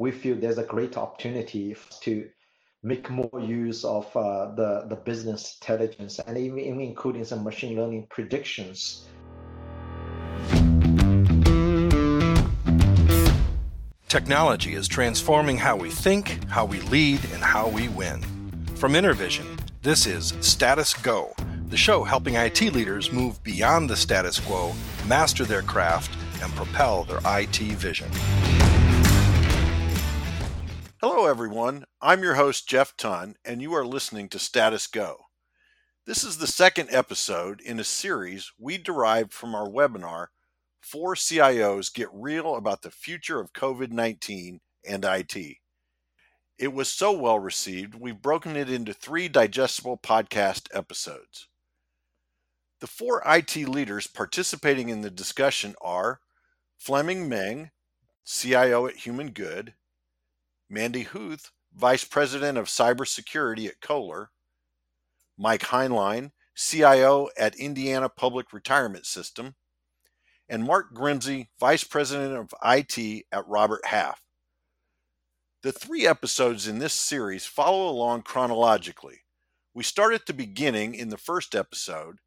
we feel there's a great opportunity to make more use of uh, the, the business intelligence and even, even including some machine learning predictions. Technology is transforming how we think, how we lead, and how we win. From InterVision, this is Status Go, the show helping IT leaders move beyond the status quo, master their craft, and propel their IT vision. Hello, everyone. I'm your host, Jeff Tunn, and you are listening to Status Go. This is the second episode in a series we derived from our webinar, Four CIOs Get Real About the Future of COVID 19 and IT. It was so well received, we've broken it into three digestible podcast episodes. The four IT leaders participating in the discussion are Fleming Meng, CIO at Human Good, Mandy Huth, Vice President of Cybersecurity at Kohler, Mike Heinlein, CIO at Indiana Public Retirement System, and Mark Grimsey, Vice President of IT at Robert Half. The three episodes in this series follow along chronologically. We start at the beginning in the first episode,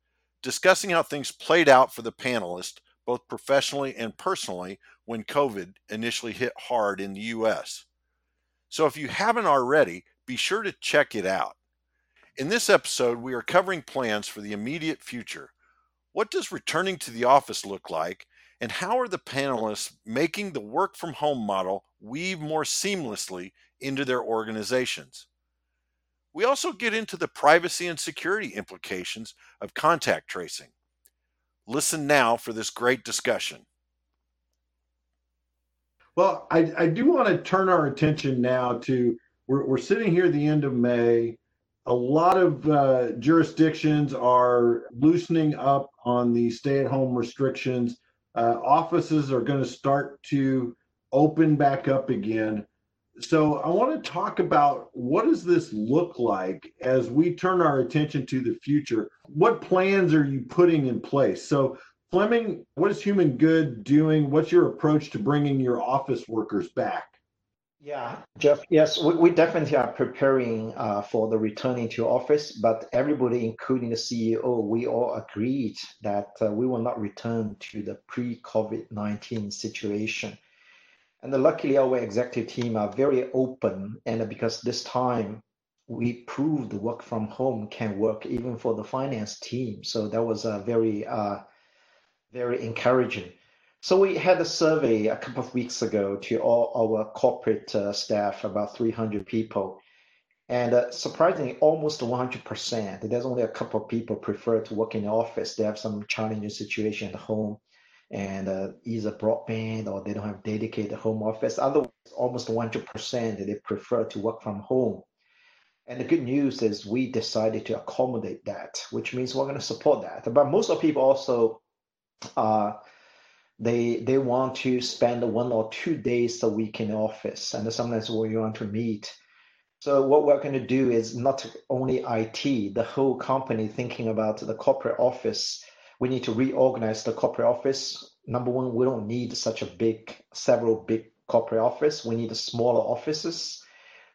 discussing how things played out for the panelists, both professionally and personally, when COVID initially hit hard in the U.S. So if you haven't already, be sure to check it out. In this episode, we are covering plans for the immediate future what does returning to the office look like? And how are the panelists making the work from home model weave more seamlessly into their organizations? We also get into the privacy and security implications of contact tracing. Listen now for this great discussion. Well, I, I do want to turn our attention now to we're, we're sitting here at the end of May a lot of uh, jurisdictions are loosening up on the stay at home restrictions. Uh, offices are going to start to open back up again. So I want to talk about what does this look like as we turn our attention to the future? What plans are you putting in place? So Fleming, what is Human Good doing? What's your approach to bringing your office workers back? Yeah, Jeff. Yes, we, we definitely are preparing uh, for the returning to office, but everybody, including the CEO, we all agreed that uh, we will not return to the pre-COVID nineteen situation. And luckily, our executive team are very open, and because this time we proved work from home can work even for the finance team, so that was a very, uh, very encouraging. So we had a survey a couple of weeks ago to all our corporate uh, staff, about 300 people. And uh, surprisingly, almost 100%. There's only a couple of people prefer to work in the office. They have some challenging situation at home and uh, either broadband or they don't have dedicated home office. Otherwise, almost 100% they prefer to work from home. And the good news is we decided to accommodate that, which means we're going to support that. But most of people also uh, they they want to spend one or two days a week in office and sometimes we want to meet. So what we're going to do is not only it the whole company thinking about the corporate office. We need to reorganize the corporate office. Number one we don't need such a big several big corporate office. We need smaller offices.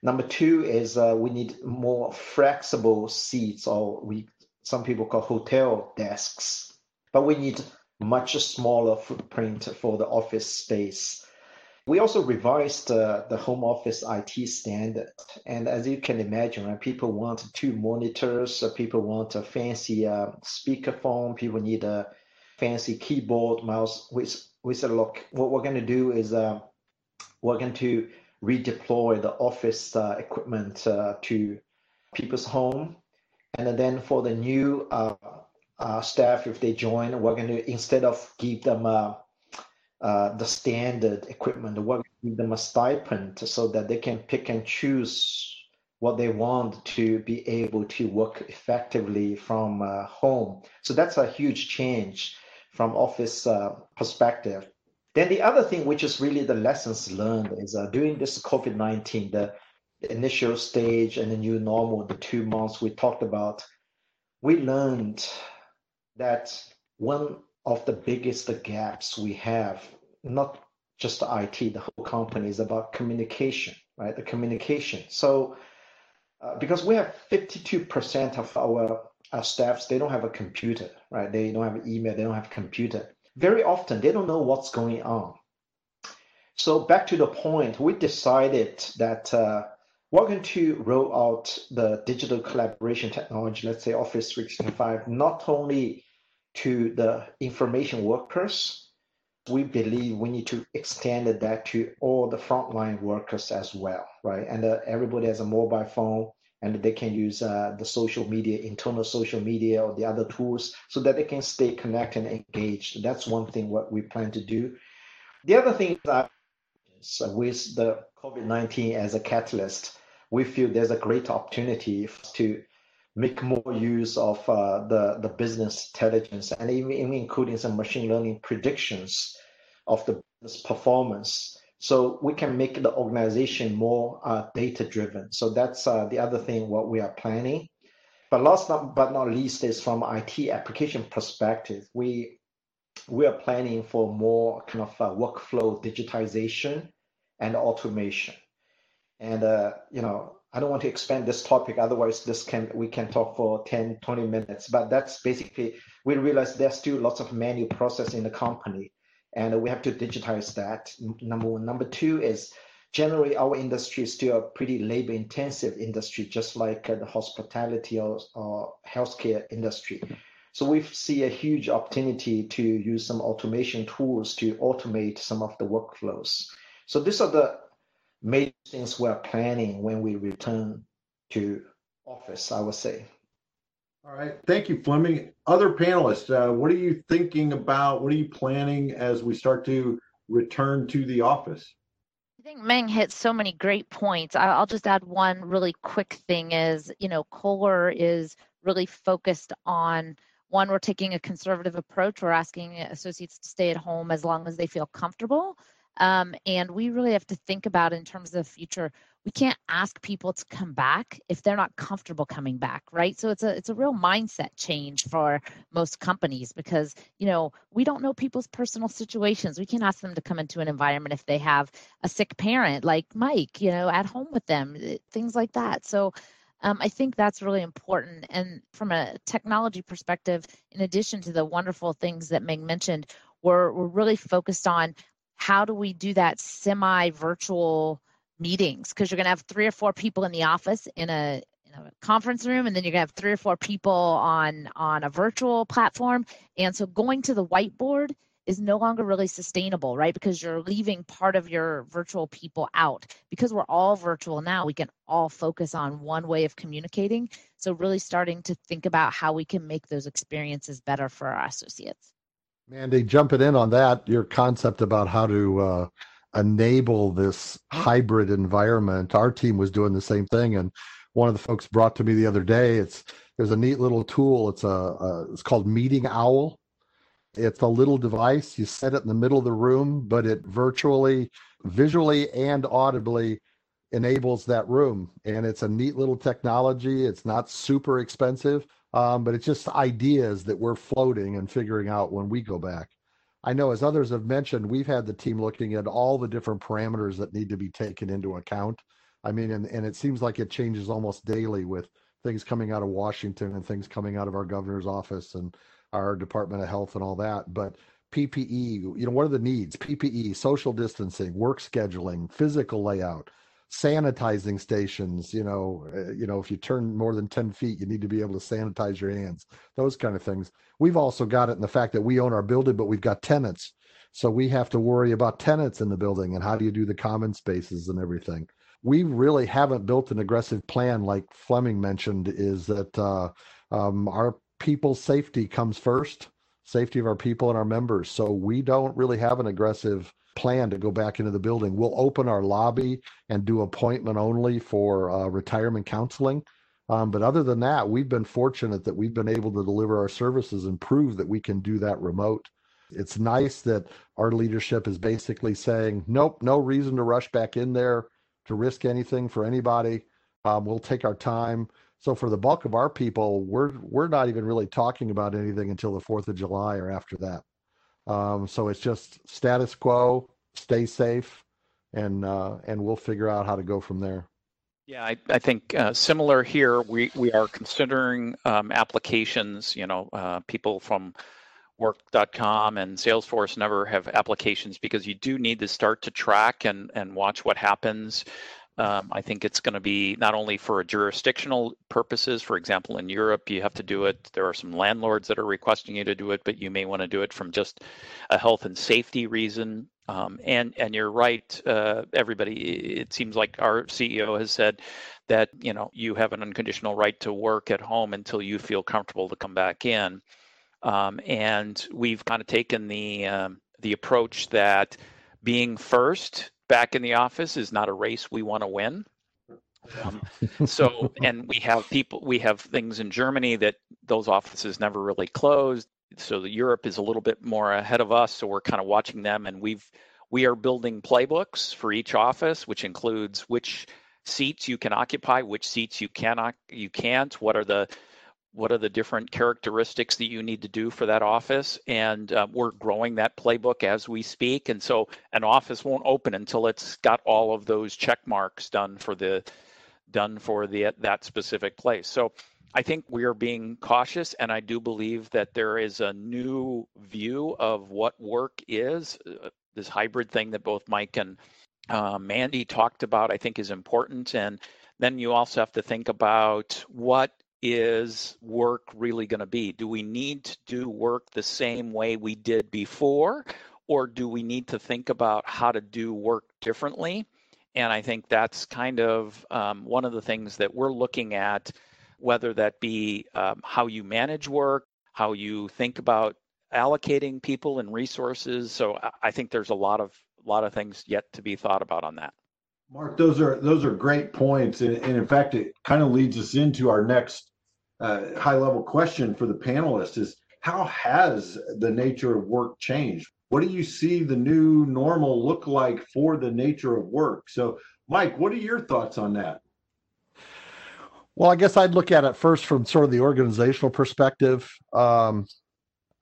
Number two is uh, we need more flexible seats or we some people call hotel desks. But we need much smaller footprint for the office space. We also revised uh, the home office IT standard. And as you can imagine, right, people want two monitors, uh, people want a fancy uh, speakerphone, people need a fancy keyboard, mouse. We, said, look, what we're going to do is uh, we're going to redeploy the office uh, equipment uh, to people's home. And then for the new uh, staff, if they join, we're going to instead of give them uh, uh, the standard equipment, we're going to give them a stipend so that they can pick and choose what they want to be able to work effectively from uh, home. So that's a huge change from office uh, perspective. Then the other thing, which is really the lessons learned, is during this COVID nineteen, the initial stage and the new normal, the two months we talked about, we learned that one of the biggest gaps we have, not just IT, the whole company is about communication, right? The communication. So uh, because we have 52% of our, our staffs, they don't have a computer, right? They don't have email, they don't have computer. Very often, they don't know what's going on. So back to the point, we decided that uh, we're going to roll out the digital collaboration technology, let's say Office 365, not only to the information workers, we believe we need to extend that to all the frontline workers as well, right? And uh, everybody has a mobile phone and they can use uh, the social media, internal social media or the other tools so that they can stay connected and engaged. That's one thing what we plan to do. The other thing that with the COVID-19 as a catalyst, we feel there's a great opportunity to make more use of uh, the, the business intelligence and even, even including some machine learning predictions of the business performance. So we can make the organization more uh, data driven. So that's uh, the other thing what we are planning. But last not, but not least is from IT application perspective, we we are planning for more kind of uh, workflow digitization and automation. And uh, you know, I don't want to expand this topic, otherwise this can we can talk for 10, 20 minutes. But that's basically we realize there's still lots of manual process in the company, and we have to digitize that. Number one. Number two is generally our industry is still a pretty labor intensive industry, just like uh, the hospitality or, or healthcare industry. So we see a huge opportunity to use some automation tools to automate some of the workflows. So these are the major things we're planning when we return to office, I would say. All right. Thank you, Fleming. Other panelists, uh, what are you thinking about? What are you planning as we start to return to the office? I think Meng hit so many great points. I'll just add one really quick thing is, you know, Kohler is really focused on one, we're taking a conservative approach. We're asking associates to stay at home as long as they feel comfortable. Um, and we really have to think about in terms of the future. We can't ask people to come back if they're not comfortable coming back, right? So it's a it's a real mindset change for most companies because you know we don't know people's personal situations. We can't ask them to come into an environment if they have a sick parent like Mike, you know, at home with them, eh, things like that. So um, I think that's really important. And from a technology perspective, in addition to the wonderful things that Meng mentioned, we're, we're really focused on how do we do that semi virtual meetings? Because you're going to have three or four people in the office in a, in a conference room and then you're going to have three or four people on on a virtual platform. And so going to the whiteboard is no longer really sustainable right? Because you're leaving part of your virtual people out. Because we're all virtual now we can all focus on one way of communicating. So really starting to think about how we can make those experiences better for our associates Mandy, jumping in on that, your concept about how to uh, enable this hybrid environment. Our team was doing the same thing, and one of the folks brought to me the other day. It's there's a neat little tool. It's a, a it's called Meeting Owl. It's a little device. You set it in the middle of the room, but it virtually, visually, and audibly enables that room. And it's a neat little technology. It's not super expensive um, but it's just ideas that we're floating and figuring out when we go back. I know, as others have mentioned, we've had the team looking at all the different parameters that need to be taken into account. I mean, and, and it seems like it changes almost daily with things coming out of Washington and things coming out of our governor's office and our Department of Health and all that. But PPE, you know, what are the needs? PPE, social distancing, work scheduling, physical layout, sanitizing stations you know uh, you know if you turn more than 10 feet you need to be able to sanitize your hands those kind of things. We've also got it in the fact that we own our building but we've got tenants. So we have to worry about tenants in the building and how do you do the common spaces and everything. We really haven't built an aggressive plan like fleming mentioned is that uh, um, our people's safety comes first safety of our people and our members. So we don't really have an aggressive plan to go back into the building. We'll open our lobby and do appointment only for uh, retirement counseling. Um, but other than that, we've been fortunate that we've been able to deliver our services and prove that we can do that remote. It's nice that our leadership is basically saying, nope, no reason to rush back in there to risk anything for anybody. Um, we'll take our time. So for the bulk of our people, we're we're not even really talking about anything until the Fourth of July or after that. Um, so it's just status quo, stay safe, and uh, and we'll figure out how to go from there. Yeah, I, I think uh, similar here. We we are considering um, applications. You know, uh, people from work.com and Salesforce never have applications because you do need to start to track and and watch what happens. Um, I think it's going to be not only for a jurisdictional purposes. For example, in Europe, you have to do it. There are some landlords that are requesting you to do it, but you may want to do it from just a health and safety reason. Um, and and you're right, uh, everybody. It seems like our CEO has said that you know you have an unconditional right to work at home until you feel comfortable to come back in. Um, and we've kind of taken the um, the approach that being first back in the office is not a race we want to win. Um, so, and we have people, we have things in Germany that those offices never really closed. So the Europe is a little bit more ahead of us. So we're kind of watching them, and we've we are building playbooks for each office, which includes which seats you can occupy, which seats you cannot, you can't. What are the what are the different characteristics that you need to do for that office? And uh, we're growing that playbook as we speak. And so an office won't open until it's got all of those check marks done for the done for the that specific place. So i think we are being cautious and i do believe that there is a new view of what work is. Uh, this hybrid thing that both mike and uh, mandy talked about i think is important. And then you also have to think about what is work really going to be? Do we need to do work the same way we did before, or do we need to think about how to do work differently? And I think that's kind of um, one of the things that we're looking at, whether that be um, how you manage work, how you think about allocating people and resources. So I think there's a lot of a lot of things yet to be thought about on that. Mark, those are those are great points, and, and in fact, it kind of leads us into our next uh, high level question for the panelists: is how has the nature of work changed? What do you see the new normal look like for the nature of work? So, Mike, what are your thoughts on that? Well, I guess I'd look at it first from sort of the organizational perspective. Um,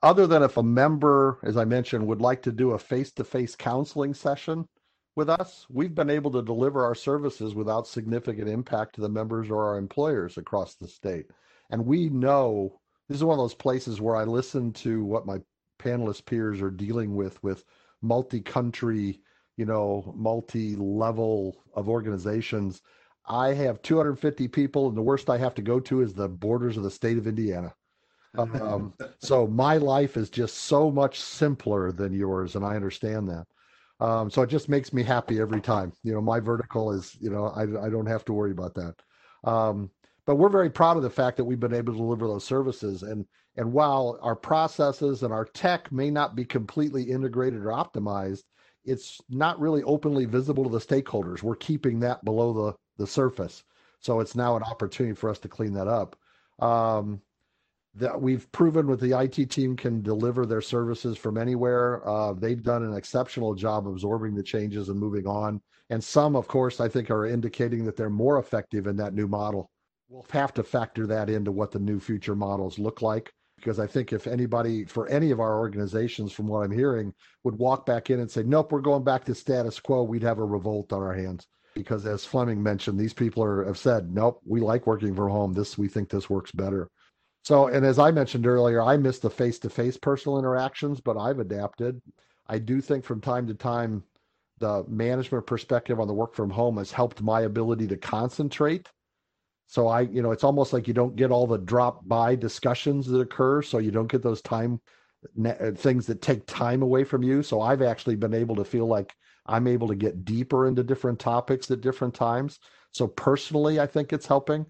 other than if a member, as I mentioned, would like to do a face to face counseling session, with us, we've been able to deliver our services without significant impact to the members or our employers across the state. And we know this is one of those places where I listen to what my panelist peers are dealing with with multi-country, you know, multi-level of organizations. I have 250 people, and the worst I have to go to is the borders of the state of Indiana. Um, so my life is just so much simpler than yours, and I understand that. Um, so it just makes me happy every time. You know, my vertical is, you know, I, I don't have to worry about that. Um, but we're very proud of the fact that we've been able to deliver those services. And and while our processes and our tech may not be completely integrated or optimized, it's not really openly visible to the stakeholders. We're keeping that below the the surface. So it's now an opportunity for us to clean that up. Um, that we've proven with the IT team can deliver their services from anywhere. Uh, they've done an exceptional job absorbing the changes and moving on. And some, of course, I think are indicating that they're more effective in that new model. We'll have to factor that into what the new future models look like. Because I think if anybody, for any of our organizations, from what I'm hearing, would walk back in and say, nope, we're going back to status quo, we'd have a revolt on our hands. Because as Fleming mentioned, these people are, have said, nope, we like working from home. This, we think this works better. So, and as I mentioned earlier, I miss the face to face personal interactions, but I've adapted. I do think from time to time, the management perspective on the work from home has helped my ability to concentrate. So I, you know, it's almost like you don't get all the drop by discussions that occur. So you don't get those time things that take time away from you. So I've actually been able to feel like I'm able to get deeper into different topics at different times. So personally, I think it's helping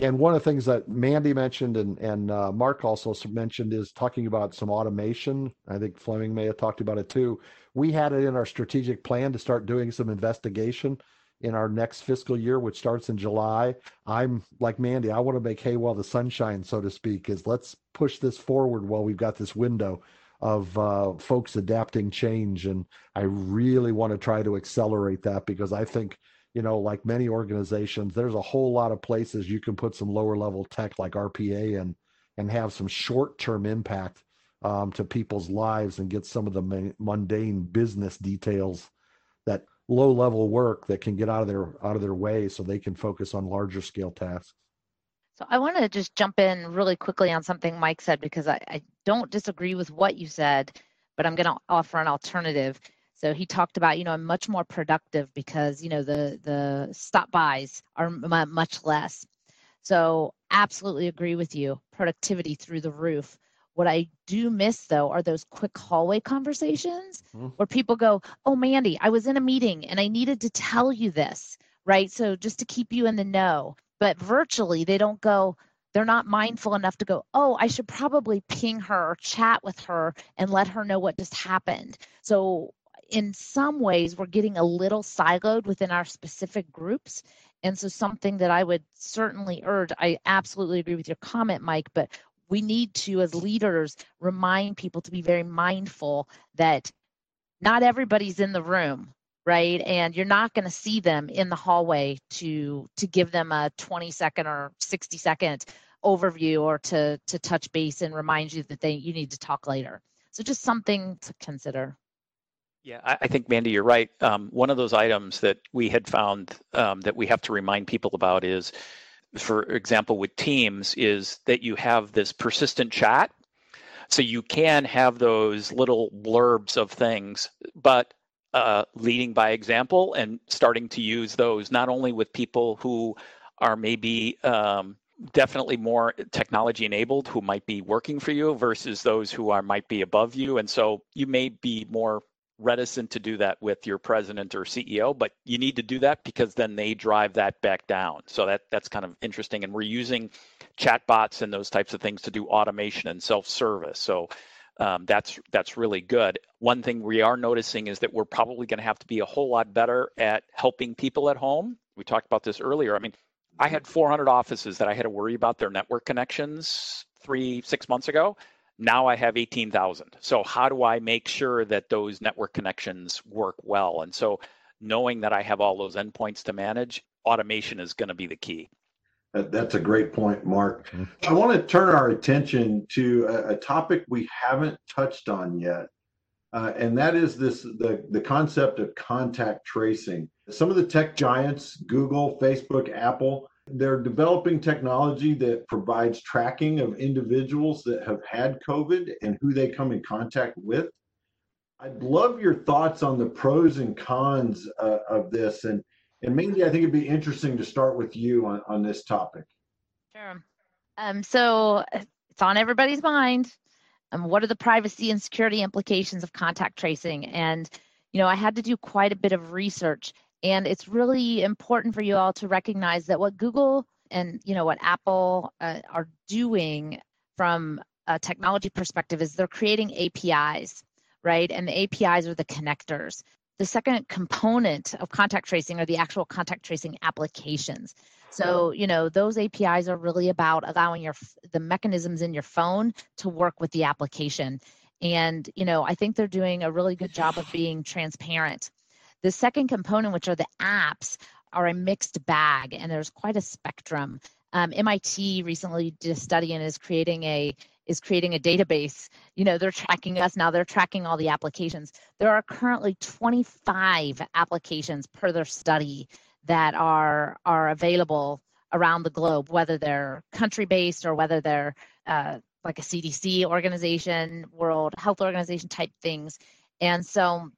and one of the things that Mandy mentioned and and uh, Mark also mentioned is talking about some automation. I think Fleming may have talked about it too. We had it in our strategic plan to start doing some investigation in our next fiscal year, which starts in July. I'm like Mandy. I want to make hay while the sun shines, so to speak. Is let's push this forward while we've got this window of uh, folks adapting change, and I really want to try to accelerate that because I think you know, like many organizations, there's a whole lot of places you can put some lower level tech like RPA and and have some short term impact um, to people's lives and get some of the mundane business details that low level work that can get out of their out of their way so they can focus on larger scale tasks so I want to just jump in really quickly on something Mike said because I, I don't disagree with what you said, but I'm going to offer an alternative. So he talked about, you know, I'm much more productive because, you know, the the stop buys are much less. So absolutely agree with you. Productivity through the roof. What I do miss though are those quick hallway conversations mm-hmm. where people go, "Oh, Mandy, I was in a meeting and I needed to tell you this." Right? So just to keep you in the know but virtually they don't go they're not mindful enough to go oh i should probably ping her or chat with her and let her know what just happened so in some ways we're getting a little siloed within our specific groups. And so something that i would certainly urge i absolutely agree with your comment mike but we need to as leaders remind people to be very mindful that not everybody's in the room right? And you're not going to see them in the hallway to to give them a 20 second or 60 second overview or to to touch base and remind you that they you need to talk later. So just something to consider yeah, I, think Mandy, you're right. Um, one of those items that we had found um, that we have to remind people about is, for example, with Teams, is that you have this persistent chat. So you can have those little blurbs of things, but uh, leading by example and starting to use those not only with people who are maybe um, definitely more technology enabled who might be working for you versus those who are might be above you and so you may be more reticent to do that with your president or CEO but you need to do that because then they drive that back down so that that's kind of interesting and we're using chatbots and those types of things to do automation and self-service so um, that's that's really good. One thing we are noticing is that we're probably going to have to be a whole lot better at helping people at home. We talked about this earlier. I mean, I had 400 offices that I had to worry about their network connections three six months ago. Now I have 18,000. So how do I make sure that those network connections work well? And so knowing that I have all those endpoints to manage, automation is going to be the key. That's a great point, Mark. Mm-hmm. I want to turn our attention to a, a topic we haven't touched on yet, uh, and that is this the, the concept of contact tracing. Some of the tech giants, Google, Facebook, Apple, they're developing technology that provides tracking of individuals that have had COVID and who they come in contact with. I'd love your thoughts on the pros and cons uh, of this and and Mandy, I think it'd be interesting to start with you on, on this topic. Sure. Um, so it's on everybody's mind. Um, what are the privacy and security implications of contact tracing? And, you know, I had to do quite a bit of research. And it's really important for you all to recognize that what Google and, you know, what Apple uh, are doing from a technology perspective is they're creating APIs, right? And the APIs are the connectors. The second component of contact tracing are the actual contact tracing applications. So, you know, those APIs are really about allowing your the mechanisms in your phone to work with the application. And, you know, I think they're doing a really good job of being transparent. The second component, which are the apps, are a mixed bag, and there's quite a spectrum. Um, MIT recently did a study and is creating a is creating a database. You know, they're tracking us now, they're tracking all the applications. There are currently 25 applications per their study that are are available around the globe, whether they're country based or whether they're uh, like a CDC organization, World Health Organization type things. And so,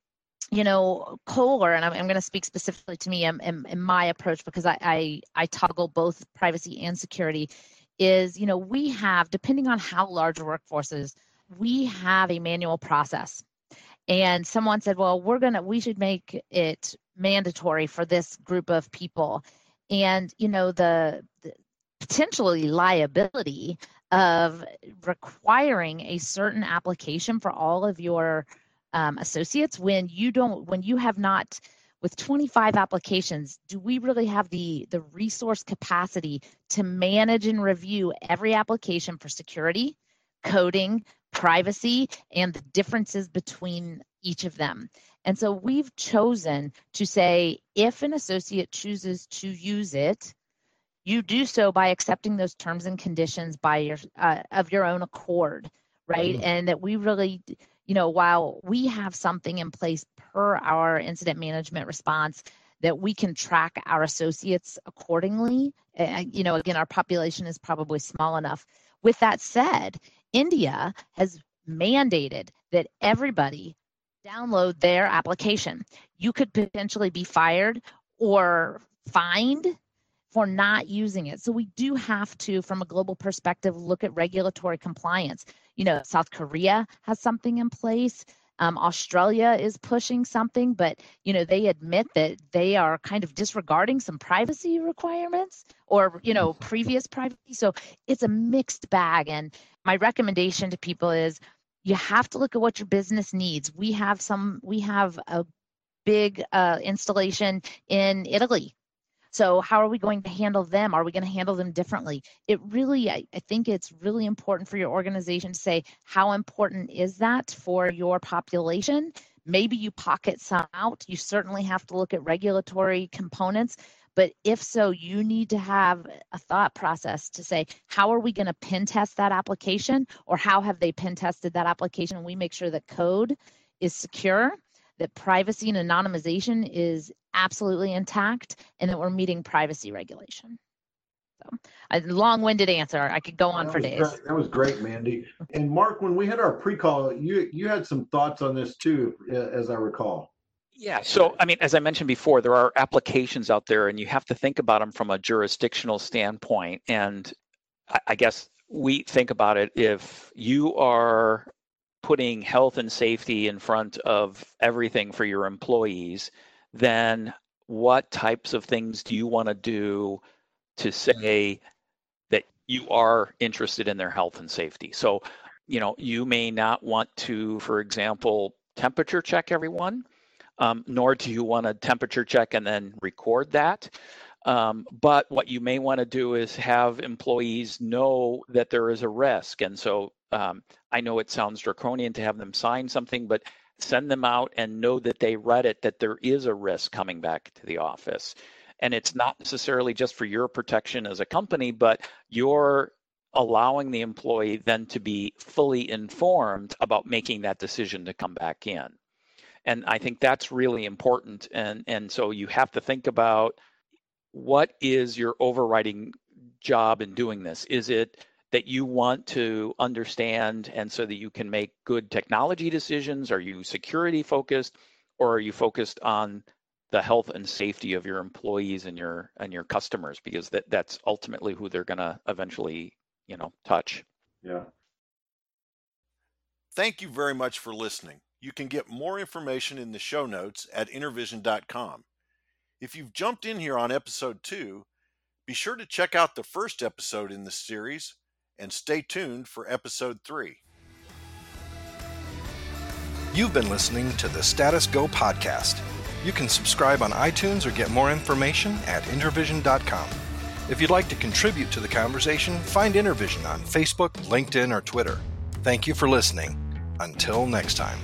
you know, Kohler, and I'm, I'm going to speak specifically to me in my approach because I, I, I toggle both privacy and security is, you know, we have, depending on how large a workforce is, we have a manual process. And someone said, well, we're going to, we should make it mandatory for this group of people. And, you know, the, the potentially liability of requiring a certain application for all of your um, associates when you don't, when you have not with 25 applications, do we really have the, the resource capacity to manage and review every application for security, coding, privacy, and the differences between each of them? And so we've chosen to say if an associate chooses to use it, you do so by accepting those terms and conditions by your uh, of your own accord right? Mm-hmm. And that we really, you know, while we have something in place per our incident management response that we can track our associates accordingly. You know, again, our population is probably small enough. With that said, India has mandated that everybody download their application. You could potentially be fired or fined for not using it. So we do have to, from a global perspective, look at regulatory compliance. You know, South Korea has something in place. Um, Australia is pushing something, but you know they admit that they are kind of disregarding some privacy requirements or you know previous privacy. So it's a mixed bag. And my recommendation to people is you have to look at what your business needs. We have some. We have a big uh, installation in Italy so, how are we going to handle them? Are we going to handle them differently? It really, I, I, think it's really important for your organization to say, how important is that for your population? Maybe you pocket some out. You certainly have to look at regulatory components. But if so, you need to have a thought process to say, how are we going to pen test that application? Or how have they pen tested that application? And we make sure that code is secure that privacy and anonymization is absolutely intact and that we're meeting privacy regulation. So, a long-winded answer. I could go on that for days. Great. That was great, Mandy. and Mark, when we had our pre-call, you you had some thoughts on this too, as I recall. Yeah. So, I mean, as I mentioned before, there are applications out there, and you have to think about them from a jurisdictional standpoint. And I, I guess we think about it if you are putting health and safety in front of everything for your employees, then what types of things do you want to do to say that you are interested in their health and safety? So, you know, you may not want to, for example, temperature check everyone, um, nor do you want to temperature check and then record that. Um, but what you may want to do is have employees know that there is a risk. And so um, I know it sounds draconian to have them sign something, but send them out and know that they read it, that there is a risk coming back to the office. And it's not necessarily just for your protection as a company, but you're allowing the employee then to be fully informed about making that decision to come back in. And I think that's really important. And, and so you have to think about what is your overriding job in doing this? Is it that you want to understand and so that you can make good technology decisions? Are you security focused or are you focused on the health and safety of your employees and your and your customers because that that's ultimately who they're going to eventually, you know, touch. Yeah. Thank you very much for listening. You can get more information in the show notes at intervision.com. If you've jumped in here on episode 2, be sure to check out the first episode in this series and stay tuned for episode 3. You've been listening to the Status Go podcast. You can subscribe on iTunes or get more information at intervision.com. If you'd like to contribute to the conversation, find Intervision on Facebook, LinkedIn, or Twitter. Thank you for listening. Until next time.